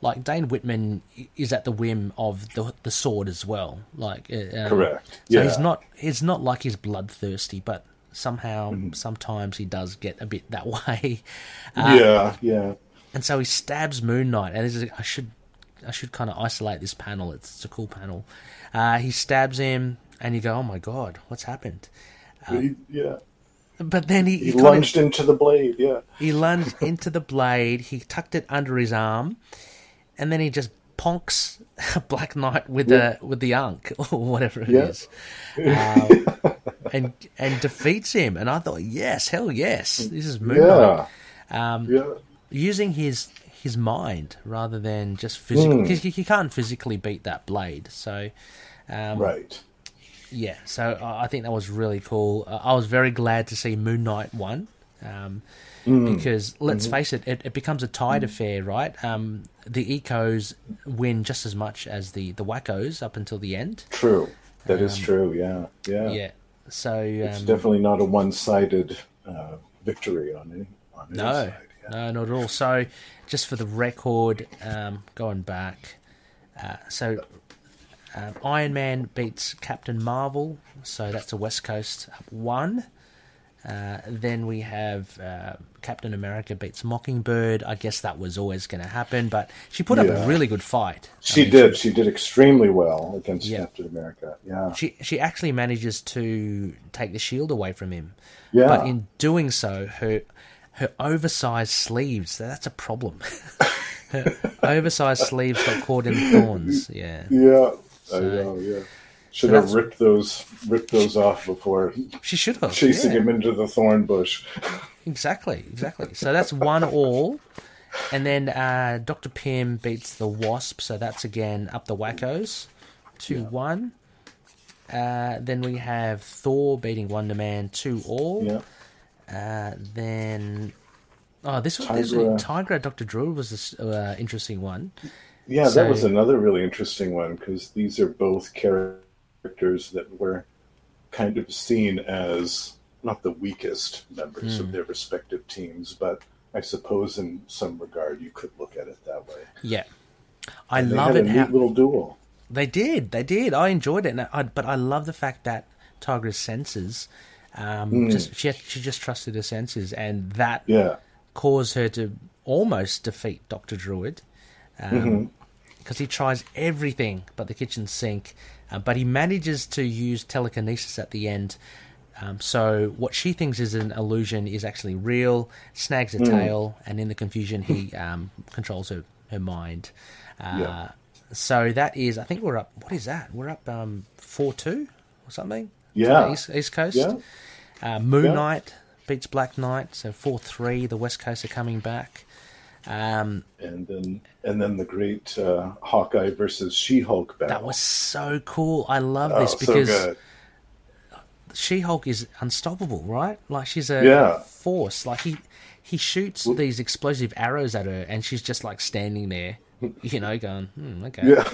like Dane Whitman, is at the whim of the the sword as well. Like uh, um, Correct. So Yeah. he's not he's not like he's bloodthirsty, but somehow Mm-hmm. sometimes he does get a bit that way. Uh, yeah, yeah. and so he stabs Moon Knight, and this is, I should I should kind of isolate this panel. It's, it's a cool panel. Uh, he stabs him, and you go, "Oh my god, what's happened?" He- yeah. But then he He he, kind of, lunged into the blade. Yeah. he lunged into the blade. He tucked it under his arm, and then he just ponks Black Knight with the with the unk or whatever it Yeah. is, um, and and defeats him. And I thought, yes, hell yes, this is Moon Knight Yeah. Um, yeah. using his his mind rather than just physical. Hmm. Because he, he can't physically beat that blade. So um, Right. yeah, so I think that was really cool. I was very glad to see Moon Knight won. Um, Hmm. Because let's Mm-hmm. face it, it, it becomes a tied affair, right? Um, the ecos win just as much as the the wackos up until the end. True. That is true. Yeah. Yeah. Um, Yeah. So It's um, definitely not a one-sided uh, victory on any on any No, side. Yeah. no, not at all. So, just for the record, um, going back, uh, so um, Iron Man beats Captain Marvel, so that's a West Coast up one. Uh, then we have uh, Captain America beats Mockingbird. I guess that was always going to happen, but she put up a really good fight. I She mean, did. She did extremely well against Yeah. Captain America. Yeah. She she actually manages to take the shield away from him. Yeah. But in doing so, her her oversized sleeves, that's a problem. her oversized sleeves got caught in thorns. Yeah. yeah. I So- know. Yeah. Should have ripped those ripped those off before She should have. chasing yeah. him into the thorn bush. Exactly, exactly. So that's one all. And then uh, Dr. Pym beats the Wasp, so that's again up the wackos. 2 1. Uh, then we have Thor beating Wonder Man 2 all. Yeah. Uh, then. Oh, this was this was- Tigra. Tigra Dr. Druid was an uh, interesting one. Yeah, So- that was another really interesting one because these are both characters that were kind of seen as not the weakest members Hmm. of their respective teams, but I suppose in some regard you could look at it that way. Yeah. I They love it a how little duel. they did. They did. I enjoyed it, and I, but I love the fact that Tigra's senses. Um, just she she just trusted her senses, and that Yeah, caused her to almost defeat Doctor Druid, because he tries everything but the kitchen sink, uh, but he manages to use telekinesis at the end. Um, so what she thinks is an illusion is actually real. Snags her tail, and in the confusion, he um, controls her her mind. Uh, Yeah. So that is, I think we're up. What is that? We're up um, four two or something. Yeah. East, East Coast. yeah, Uh, Moon Yeah. Knight beats Black Knight, so four three. The West Coast are coming back. Um, and then and then the great uh, Hawkeye versus She-Hulk battle. that was so cool. I love oh, this so because good. She Hulk is unstoppable, right? Like she's a Yeah. force. Like he he shoots these explosive arrows at her, and she's just like standing there, you know, going, hmm, okay. Yeah.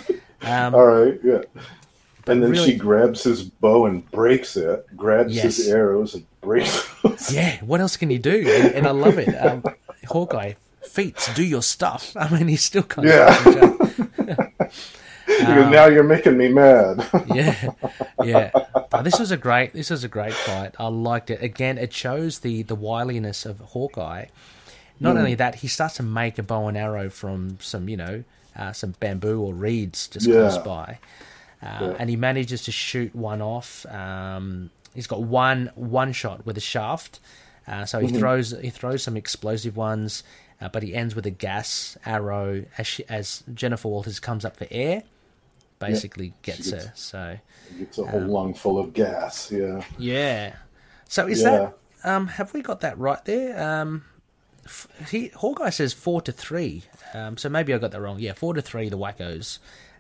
Um, All right. Yeah. And then really- she grabs his bow and breaks it. Grabs Yes. his arrows and breaks. those. Yeah, what else can you do? And, and I love it. Um, Hawkeye, feats, do your stuff. I mean, he's still kind Yeah. of. Because now you're making me mad. yeah, yeah. But this was a great. This was a great fight. I liked it. Again, it shows the the wiliness of Hawkeye. Not only that, he starts to make a bow and arrow from some, you know, uh, some bamboo or reeds just Yeah. close by, uh, Yeah. and he manages to shoot one off. Um, he's got one one shot with a shaft, uh, so he Mm-hmm. throws he throws some explosive ones, uh, but he ends with a gas arrow as she, as Jennifer Walters comes up for air, basically gets, gets- her. So It's a whole lung full of gas. Yeah. yeah. So is Yeah. that um have we got that right there? Um he Hawkeye says four to three. Um so maybe I got that wrong. Yeah, four to three the wackos.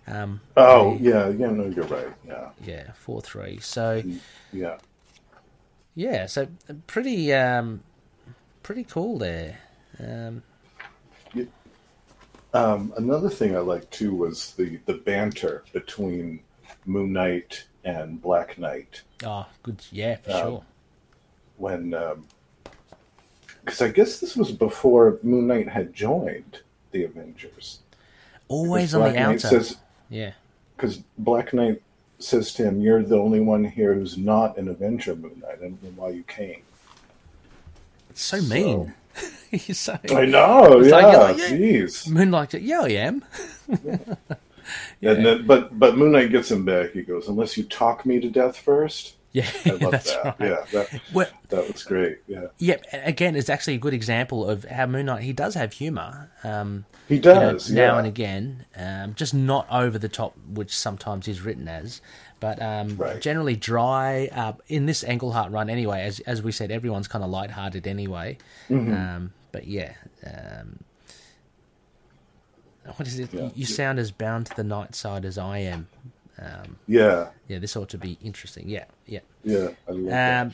Um Oh, yeah. Yeah. No, you're right. Yeah. yeah, four three. So Yeah. yeah, so pretty um pretty cool there. Um Um, another thing I liked too was the, the banter between Moon Knight and Black Knight Oh, good. Yeah, for Um, sure. when because I guess this was before Moon Knight had joined the Avengers. Always on Black the Knight outer. says yeah. because Black Knight says to him, "You're the only one here who's not an Avenger, Moon Knight, and why you came." It's so mean. so. I know, yeah, like, yeah. jeez. Moon Knight, yeah, I am. And then, but but Moon Knight gets him back. He goes, "Unless you talk me to death first. Yeah, I love that's that. right. Yeah, that Well, that was great. Yeah, Yep. Again, it's actually a good example of how Moon Knight he does have humor. Um, he you know, does. now yeah. and again, um, just not over the top, which sometimes he's written as, but um, Right. generally dry. Uh, in this Englehart run, anyway, as as we said, everyone's kind of lighthearted anyway. Mm-hmm. Um, but yeah, um, what is it? Yeah. You sound as bound to the night side as I am. Um, Yeah, yeah, this ought to be interesting. Yeah, yeah. yeah. I love that. Um,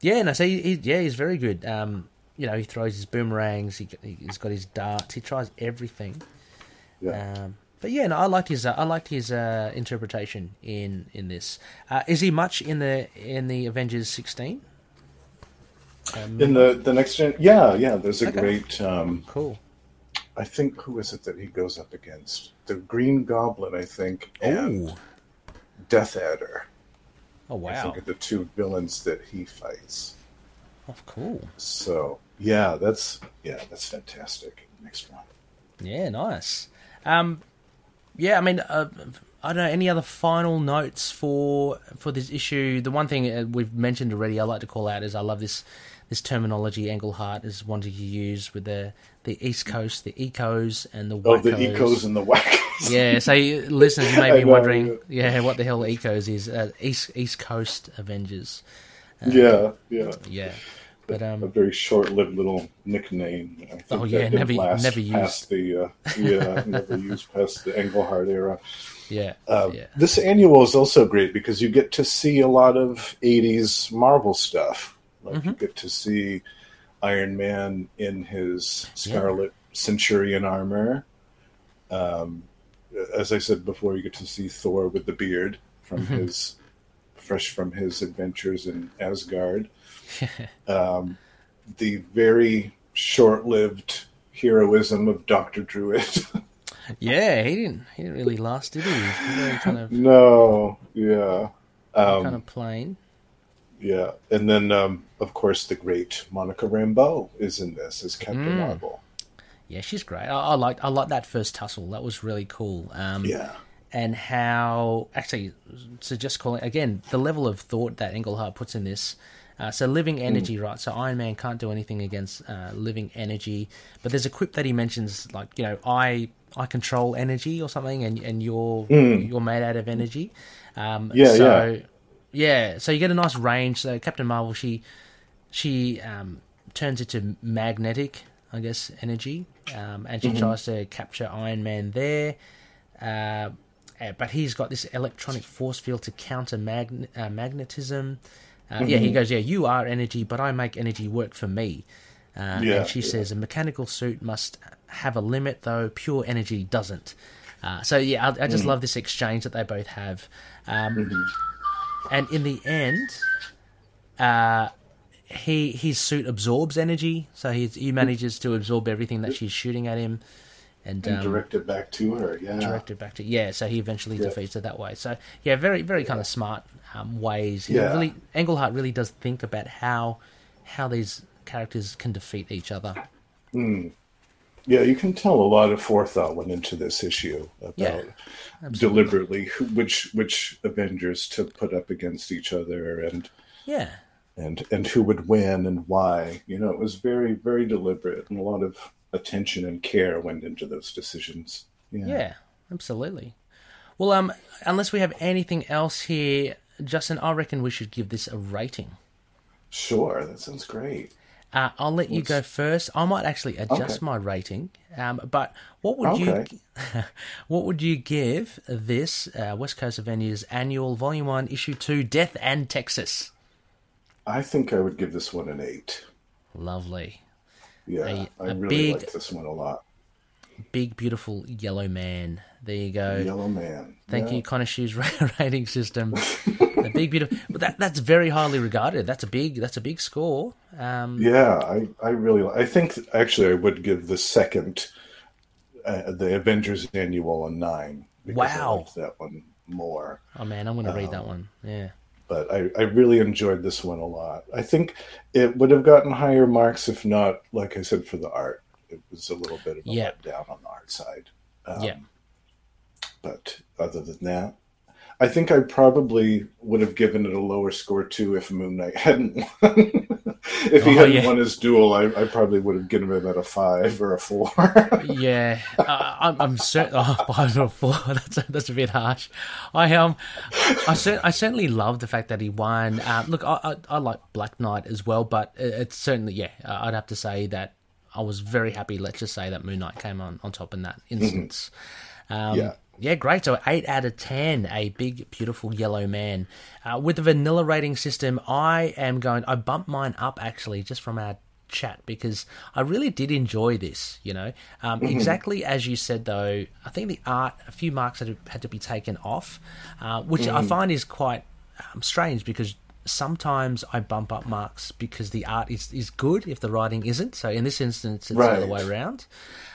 yeah, no, so he, he, yeah, he's very good. Um, you know, he throws his boomerangs. He, he's got his darts. He tries everything. Yeah. Um, but yeah, no, I liked his. Uh, I liked his uh, interpretation in in this. Uh, is he much in the in the Avengers sixteen? Um, In the the next gen, yeah, yeah. There's a Okay. great. Um, cool. I think who is it that he goes up against? The Green Goblin, I think, and Oh, Death Adder. oh I wow, think are the two villains that he fights. oh cool. So yeah, that's yeah, that's fantastic. Next one. Yeah, nice. Um, yeah, I mean, uh, I don't know any other final notes for for this issue. The one thing uh, we've mentioned already, I like to call out is I love this this terminology Englehart is wanting to use with the the East Coast, the ecos and the Oh, the wackos. ecos and the wackos. Yeah, so you- listeners, you may be wondering, yeah, what the hell ecos is? Uh, East East Coast Avengers. yeah, yeah. Yeah, but um, a very short-lived little nickname. I think Oh, yeah, never- never used. past the uh, yeah, never used past the Englehart era. yeah, Uh, yeah, This annual is also great because you get to see a lot of '80s Marvel stuff. Like Mm-hmm. you get to see Iron Man in his Scarlet Centurion armor. Um, as I said before, you get to see Thor with the beard from Mm-hmm. his fresh from his adventures in Asgard. um, the very short-lived heroism of Doctor Druid. yeah. He didn't he didn't really last, did he? Very kind of no, yeah. Um, kind of plain. Yeah, and then um, of course the great Monica Rambeau is in this as Captain Mm. Marvel. Yeah, she's great. I, I like I like that first tussle. That was really cool. Um, Yeah, and how actually so just calling again the level of thought that Englehart puts in this. Uh, so living energy, right? So Iron Man can't do anything against uh, living energy, but there's a quip that he mentions, like you know, I I control energy or something, and and you're you're made out of energy. Um, Yeah, so, yeah. So you get a nice range. So Captain Marvel, she she um, turns into magnetic, I guess, energy, um, and she tries to capture Iron Man there. Uh, uh, but he's got this electronic force field to counter magn- uh, magnetism. Uh, Yeah, he goes, yeah, you are energy, but I make energy work for me. Uh, Yeah, and she yeah. says a mechanical suit must have a limit, though pure energy doesn't. Uh, so yeah, I, I just love this exchange that they both have. Um, And in the end, uh, he his suit absorbs energy, so he he manages to absorb everything that she's shooting at him, and, and um, direct it back to her. Yeah, direct it back to yeah. So he eventually Yeah. defeats her that way. So yeah, very very kind of smart um, ways. Yeah. really Englehart really does think about how how these characters can defeat each other. yeah. You can tell a lot of forethought went into this issue about Yeah, deliberately which which Avengers to put up against each other and Yeah, and and who would win and why. You know, it was very very deliberate and a lot of attention and care went into those decisions. Yeah. yeah, absolutely. Well, um, unless we have anything else here, Justin, I reckon we should give this a rating. Sure, that sounds great. Uh, I'll let you go first. I might actually adjust Okay. my rating. Um, but what would Okay. you what would you give this uh, West Coast Avengers annual Volume One, Issue Two, Death and Texas? I think I would give this one an eight. Lovely. Yeah, A- I a really big- like this one a lot. Big beautiful yellow man. There you go. Yellow Man. Thank Yeah. you, Khonshu's rating system. the big beautiful. But that that's very highly regarded. That's a big that's a big score. Um, Yeah, I, I really, I think actually I would give the second, uh, the Avengers Annual a nine. Because I Wow. that one more. Oh man, I'm going to read that one. Yeah. But I, I really enjoyed this one a lot. I think it would have gotten higher marks if not, like I said, for the art. It was a little bit of a Yeah. letdown on the art side. Um, yeah. But other than that, I think I probably would have given it a lower score too if Moon Knight hadn't won. if he Oh, hadn't yeah. won his duel, I, I probably would have given him at a five or a four. Yeah, uh, I'm, I'm certain. Oh, five or four. That's a, that's a bit harsh. I um, I, cer- I certainly love the fact that he won. Um, look, I, I I like Black Knight as well, but it's certainly yeah. uh, I'd have to say that I was very happy. Let's just say that Moon Knight came on on top in that instance. Um, Yeah. Yeah, great. So eight out of ten, a big, beautiful yellow man. Uh, with the vanilla rating system, I am going. I bumped mine up actually, just from our chat because I really did enjoy this. You know, um, exactly as you said though. I think the art, a few marks had to, had to be taken off, uh, which I find is quite um, strange because sometimes I bump up marks because the art is, is good if the writing isn't. So in this instance, it's the other way around.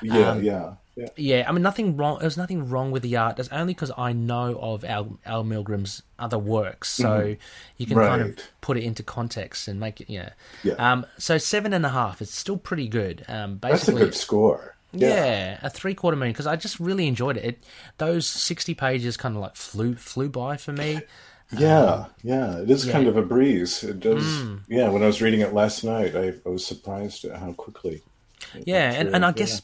yeah, Um, yeah, yeah. Yeah, I mean nothing wrong. There's nothing wrong with the art. That's only because I know of Al, Al Milgrom's other works, so you can kind of Mm-hmm. Put it into context and make it. Yeah. Yeah. Um. So seven and a half. It's still pretty good. Um. That's a Basically. good score. yeah. a three quarter moon because I just really enjoyed it. it. Those sixty pages kind of like flew flew by for me. Yeah, yeah, it is yeah. kind of a breeze. It does. Yeah, when I was reading it last night, I, I was surprised at how quickly. Yeah, and, and I Yeah. guess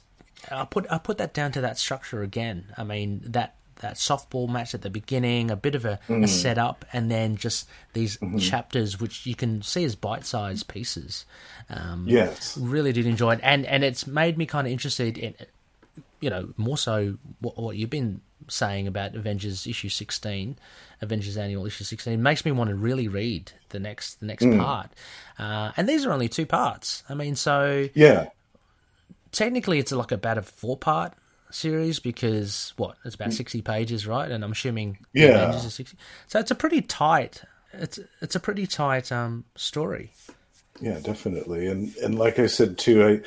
I put I put that down to that structure again. I mean that that softball match at the beginning, a bit of a, Mm. a setup, and then just these Mm-hmm. chapters which you can see as bite-sized pieces. Um, Yes. really did enjoy it, and and it's made me kind of interested in, you know, more so what, what you've been saying about Avengers issue sixteen, Avengers Annual issue sixteen makes me want to really read the next the next Mm. part, uh, and these are only two parts. I mean, so Yeah. technically it's like about a four part series because what it's about 60 pages right and i'm assuming Yeah. Avengers are 60 so it's a pretty tight it's it's a pretty tight um story Yeah, definitely. And and like I said too,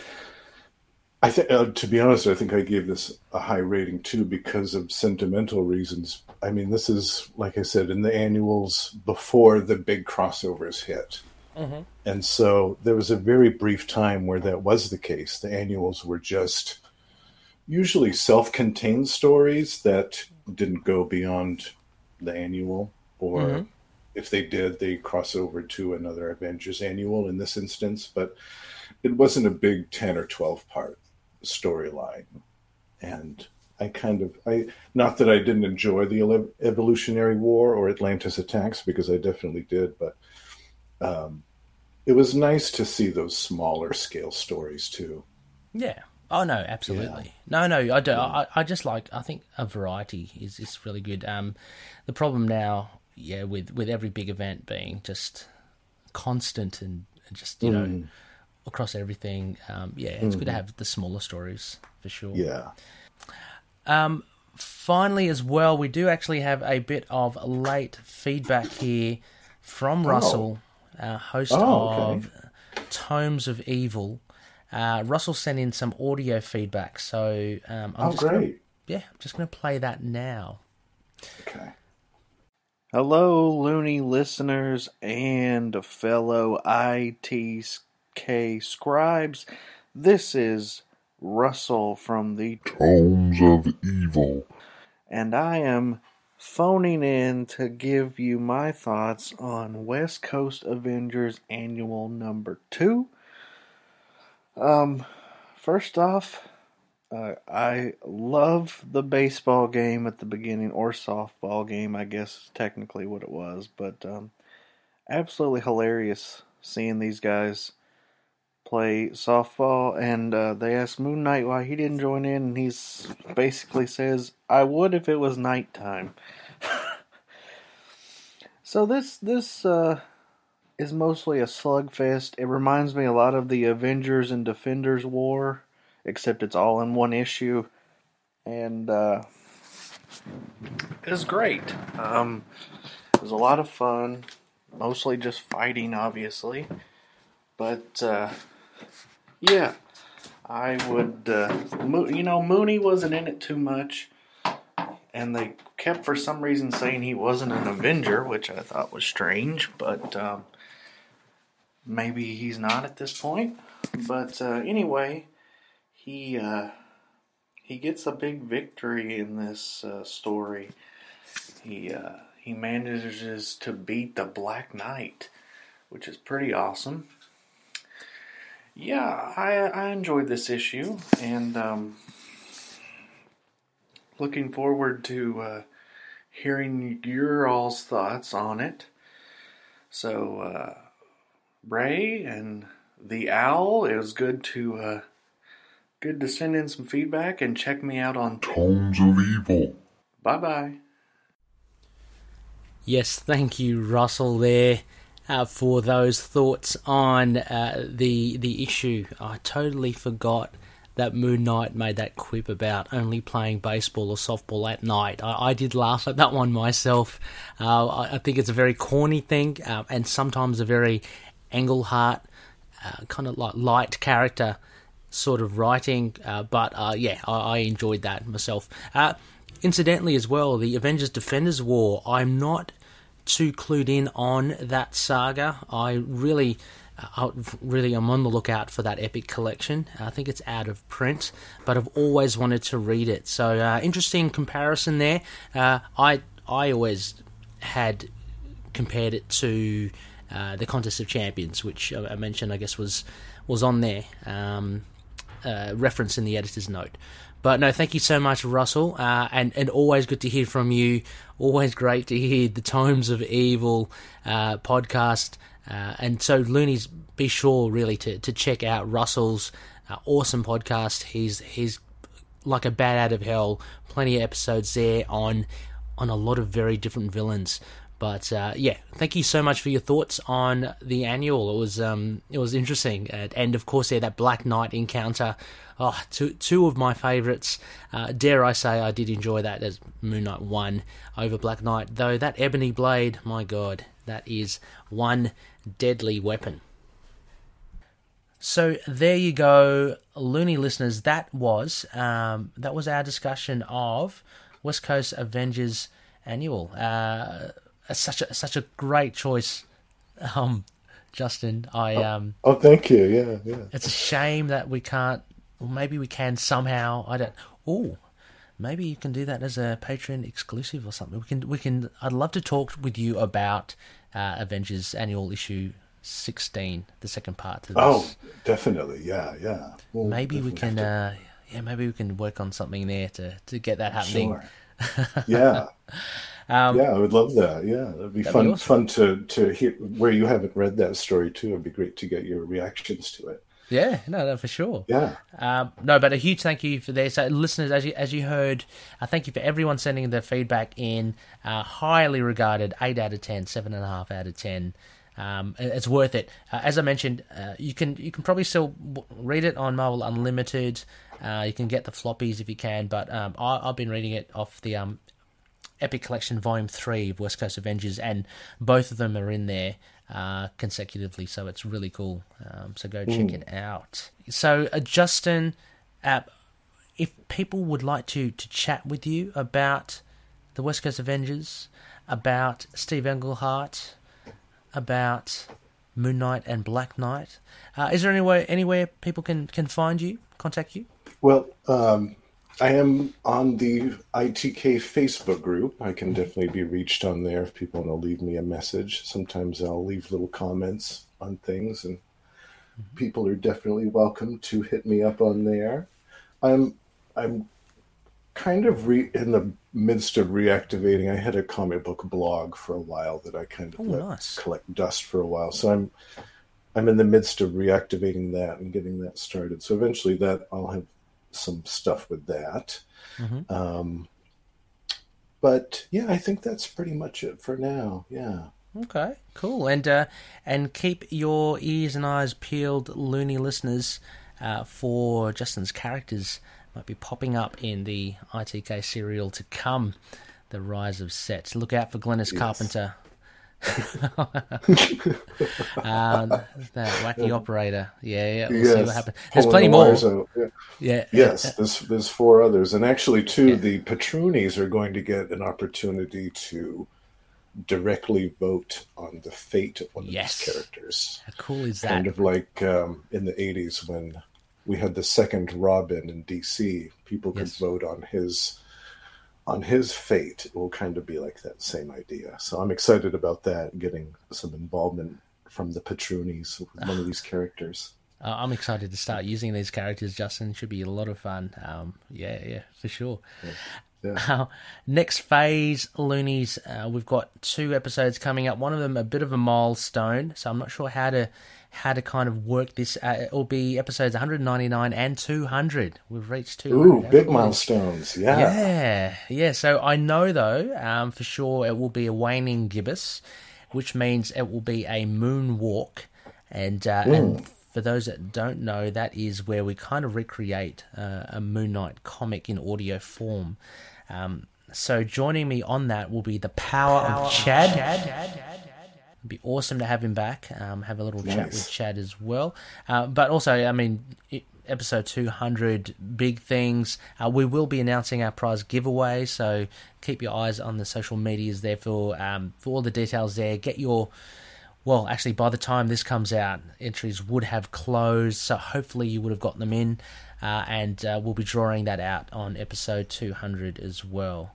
I I think uh, to be honest, I think I gave this a high rating too because of sentimental reasons. I mean, this is like I said in the annuals before the big crossovers hit. Mm-hmm. And so there was a very brief time where that was the case. The annuals were just usually self-contained stories that didn't go beyond the annual or mm-hmm. if they did they cross over to another avengers annual in this instance but it wasn't a big 10 or 12 part storyline and i kind of i not that i didn't enjoy the evolutionary war or atlantis attacks because i definitely did but um, it was nice to see those smaller scale stories too. Yeah. Oh no absolutely. No no i do I, I just like i think a variety is is really good. Um the problem now yeah with with every big event being just constant and and just you know across everything um yeah it's good to have the smaller stories for sure. Yeah Um, finally, as well, we do actually have a bit of late feedback here from Russell, uh, host Oh, okay. of Tomes of Evil. Uh, Russell sent in some audio feedback, so um, I'm oh just gonna, yeah, I'm just going to play that now. okay Hello, loony listeners and fellow ITK scribes. This is Russell from the Tomes of Evil. and I am phoning in to give you my thoughts on West Coast Avengers Annual Number Two. Um, first off, uh, I love the baseball game at the beginning, or softball game, I guess is technically what it was, but um, absolutely hilarious seeing these guys play softball. And uh, they asked Moon Knight why he didn't join in, and he basically says, "I would if it was nighttime." so this this uh, is mostly a slugfest. It reminds me a lot of the Avengers and Defenders War, except it's all in one issue. and uh, it was great. Um, it was a lot of fun, mostly just fighting, obviously, but uh, yeah, I would. Uh, Mo- you know, Mooney wasn't in it too much, and they kept for some reason saying he wasn't an Avenger, which I thought was strange, but um, maybe he's not at this point. But uh, anyway, he uh, he gets a big victory in this uh, story. He uh, he manages to beat the Black Knight, which is pretty awesome. Yeah, I I enjoyed this issue and um, looking forward to uh, hearing your all's thoughts on it. So, uh, Ray and the Owl, it was good to uh, good to send in some feedback and check me out on. Tomes of Evil. Bye bye. Yes, thank you, Russell, there uh, for those thoughts on uh, the the issue. I totally forgot that Moon Knight made that quip about only playing baseball or softball at night. I, I did laugh at that one myself. Uh, I, I think it's a very corny thing uh, and sometimes a very Englehart uh, kind of like light character sort of writing. Uh, but yeah, I, I, enjoyed that myself. Incidentally, as well, the Avengers Defenders War. I'm not too clued in on that saga. I really. I really am on the lookout for that epic collection. I think it's out of print, but I've always wanted to read it. So uh, interesting comparison there. Uh, I I always had compared it to uh, the Contest of Champions, which I mentioned, I guess was was on there, um, uh, reference in the editor's note. But no, thank you so much, Russell, uh, and and always good to hear from you. Always great to hear the Tomes of Evil uh, podcast. Uh, and so, Loonies, be sure really to, to check out Russell's awesome podcast. He's he's like a bat out of hell. Plenty of episodes there on on a lot of very different villains. But uh, yeah, thank you so much for your thoughts on the annual. It was um, it was interesting, and of course, yeah, that Black Knight encounter. Oh, two two of my favourites. Uh, dare I say, I did enjoy that as Moon Knight one over Black Knight. Though that ebony blade, my god, that is one deadly weapon. So there you go, loony listeners. That was um, that was our discussion of West Coast Avengers Annual. Uh, such a such a great choice, um, Justin. I oh, um. Oh, thank you. Yeah, yeah. It's a shame that we can't. Or maybe we can somehow. I don't. Oh, maybe you can do that as a Patreon exclusive or something. We can. We can. I'd love to talk with you about uh, Avengers Annual Issue 16, the second part to this. Oh, definitely. Yeah, yeah. We'll maybe we can, to... uh, yeah, maybe we can work on something there to, to get that happening. Sure. yeah. um, yeah, I would love that. Yeah, that'd be fun. Be awesome. Fun to to hear where you haven't read that story too. It'd be great to get your reactions to it. Yeah, no, no, for sure. Yeah. Um, no, but a huge thank you for this. So, listeners, as you as you heard, uh, thank you for everyone sending their feedback in. Uh, highly regarded, eight out of ten, seven and a half out of ten. Um, it's worth it. Uh, as I mentioned, uh, you can you can probably still read it on Marvel Unlimited. Uh, you can get the floppies if you can, but um, I, have been reading it off the um, Epic Collection Volume Three of West Coast Avengers, and both of them are in there uh, consecutively, so it's really cool. Um, so go check it out. So uh, Justin, uh, if people would like to to chat with you about the West Coast Avengers, about Steve Englehart about Moon Knight and Black Knight. Uh, is there anywhere anywhere people can, can find you, contact you? Well, um, I am on the ITK Facebook group. I can definitely be reached on there if people want to leave me a message. Sometimes I'll leave little comments on things, and mm-hmm. people are definitely welcome to hit me up on there. I'm I'm kind of re- in the midst of reactivating. I had a comic book blog for a while that I kind of oh, let nice. collect dust for a while. So I'm I'm in the midst of reactivating that and getting that started. So eventually, that I'll have some stuff with that. Mm-hmm. Um, but yeah, I think that's pretty much it for now. Yeah. Okay, cool. And uh, and keep your ears and eyes peeled, loony listeners, uh, for Justin's characters might be popping up in the ITK serial to come, The Rise of Set. Look out for Glennis Carpenter. Um, that wacky operator. Yeah, yeah. We'll see what happens. There's pulling plenty the more. out, yeah. Yeah. Yes, there's there's four others, and actually, too, Yeah. the patroonies are going to get an opportunity to directly vote on the fate of one of Yes. these characters. How cool is that? Kind of like um, in the '80s when we had the second Robin in DC. People could Yes. vote on his on his fate. It will kind of be like that same idea. So I'm excited about that, getting some involvement from the patroonies with one of these characters. I'm excited to start using these characters, Justin. Should be a lot of fun. Um, yeah, yeah, for sure. Yeah. Uh, next phase, Loonies. Uh, we've got two episodes coming up. One of them a bit of a milestone, so I'm not sure how to how to kind of work this. Uh, it will be episodes 199 and 200. We've reached 200. Ooh, big cool milestones! Yeah. Yeah, yeah. So I know though, um, for sure, it will be a waning gibbous, which means it will be a moonwalk, and uh, and for those that don't know, that is where we kind of recreate uh, a Moon Knight comic in audio form. Um, so joining me on that will be the power, of Chad. It'd be awesome to have him back. Um, have a little chat with Chad as well. Uh, but also, I mean, episode 200, big things. Uh, we will be announcing our prize giveaway, so keep your eyes on the social medias there for um, for all the details there. Get your well, actually, by the time this comes out, entries would have closed, so hopefully you would have got them in, uh, and uh, we'll be drawing that out on episode 200 as well.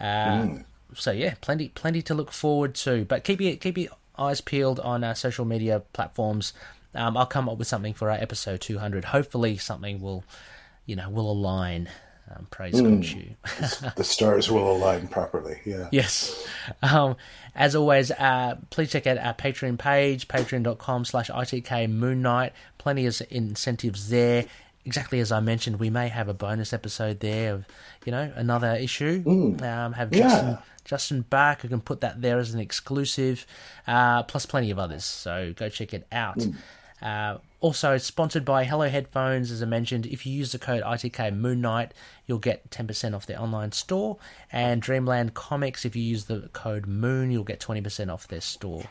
Uh, So yeah, plenty, plenty to look forward to. But keep your keep your eyes peeled on our social media platforms. Um, I'll come up with something for our episode 200. Hopefully, something will, you know, will align. Um, praise God, you. the stars will align properly. Yeah. Yes. Um, as always, uh, please check out our Patreon page, patreon.com slash ITK Moon Knight. Plenty of incentives there. Exactly as I mentioned, we may have a bonus episode there of, you know, another issue. Um, have Justin, Yeah. Justin back. I can put that there as an exclusive, uh, plus plenty of others. So go check it out. Uh, also, sponsored by Hello Headphones, as I mentioned. If you use the code ITK Moon Knight, you'll get 10% off their online store. And Dreamland Comics, if you use the code Moon, you'll get 20% off their store.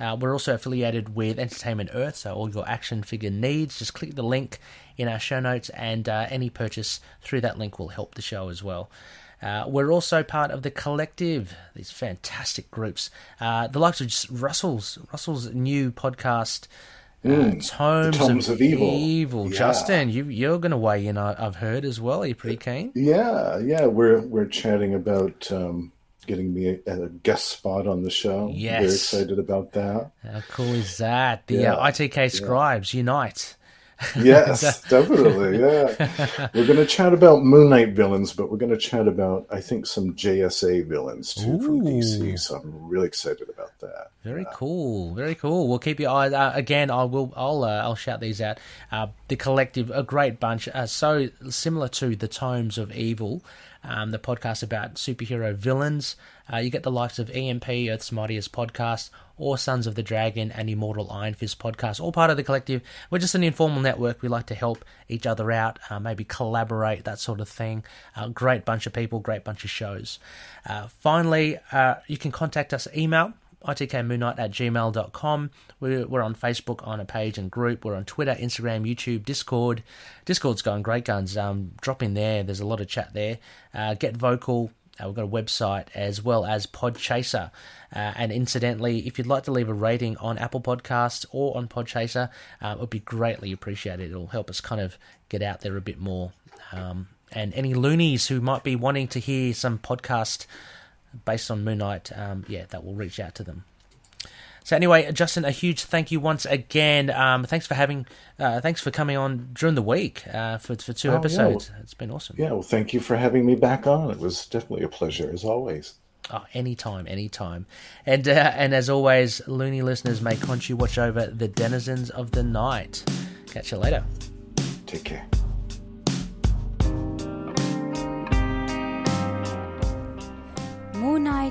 Uh, we're also affiliated with Entertainment Earth, so all your action figure needs, just click the link in our show notes, and uh, any purchase through that link will help the show as well. Uh, we're also part of the collective, these fantastic groups. Uh, the likes of just Russell's Russell's new podcast, uh, Tomes, Tomes of, of Evil. Yeah. Justin, you, you're going to weigh in, I- I've heard as well. Are you pretty keen? Yeah, yeah. We're we're chatting about um, getting me a, a guest spot on the show. Yes. Very excited about that. How cool is that? The Yeah, uh, ITK scribes unite. Yes, definitely. Yeah. We're going to chat about Moon Knight villains, but we're going to chat about, I think, some JSA villains too from DC. So I'm really excited about that. Very cool, very cool. We'll keep your eyes. Uh, again, I will. I'll. Uh, I'll shout these out. Uh, the collective, a great bunch. Uh, so similar to the Tomes of Evil, um, the podcast about superhero villains. Uh, you get the likes of EMP, Earth's Mightiest podcast, or Sons of the Dragon and Immortal Iron Fist podcast, all part of the collective. We're just an informal network. We like to help each other out, uh, maybe collaborate, that sort of thing. Uh, great bunch of people, great bunch of shows. Uh, finally, uh, you can contact us email itkmoonnight at gmail.com. We're, we're on Facebook on a page and group. We're on Twitter, Instagram, YouTube, Discord. Discord's going great guns. Um, drop in there. There's a lot of chat there. Uh, get vocal. Uh, we've got a website as well as Podchaser. Uh, and incidentally, if you'd like to leave a rating on Apple Podcasts or on Podchaser, uh, it would be greatly appreciated. It'll help us kind of get out there a bit more. Um, and any loonies who might be wanting to hear some podcast based on Moon Knight, um, yeah, that will reach out to them. So anyway, Justin, a huge thank you once again. Um, thanks for having, uh, thanks for coming on during the week uh, for for two Oh, yeah. episodes. It's been awesome. Yeah, well, thank you for having me back on. It was definitely a pleasure, as always. Oh, anytime, anytime. And uh, and as always, loony listeners, may Khonshu watch over the denizens of the night. Catch you later. Take care.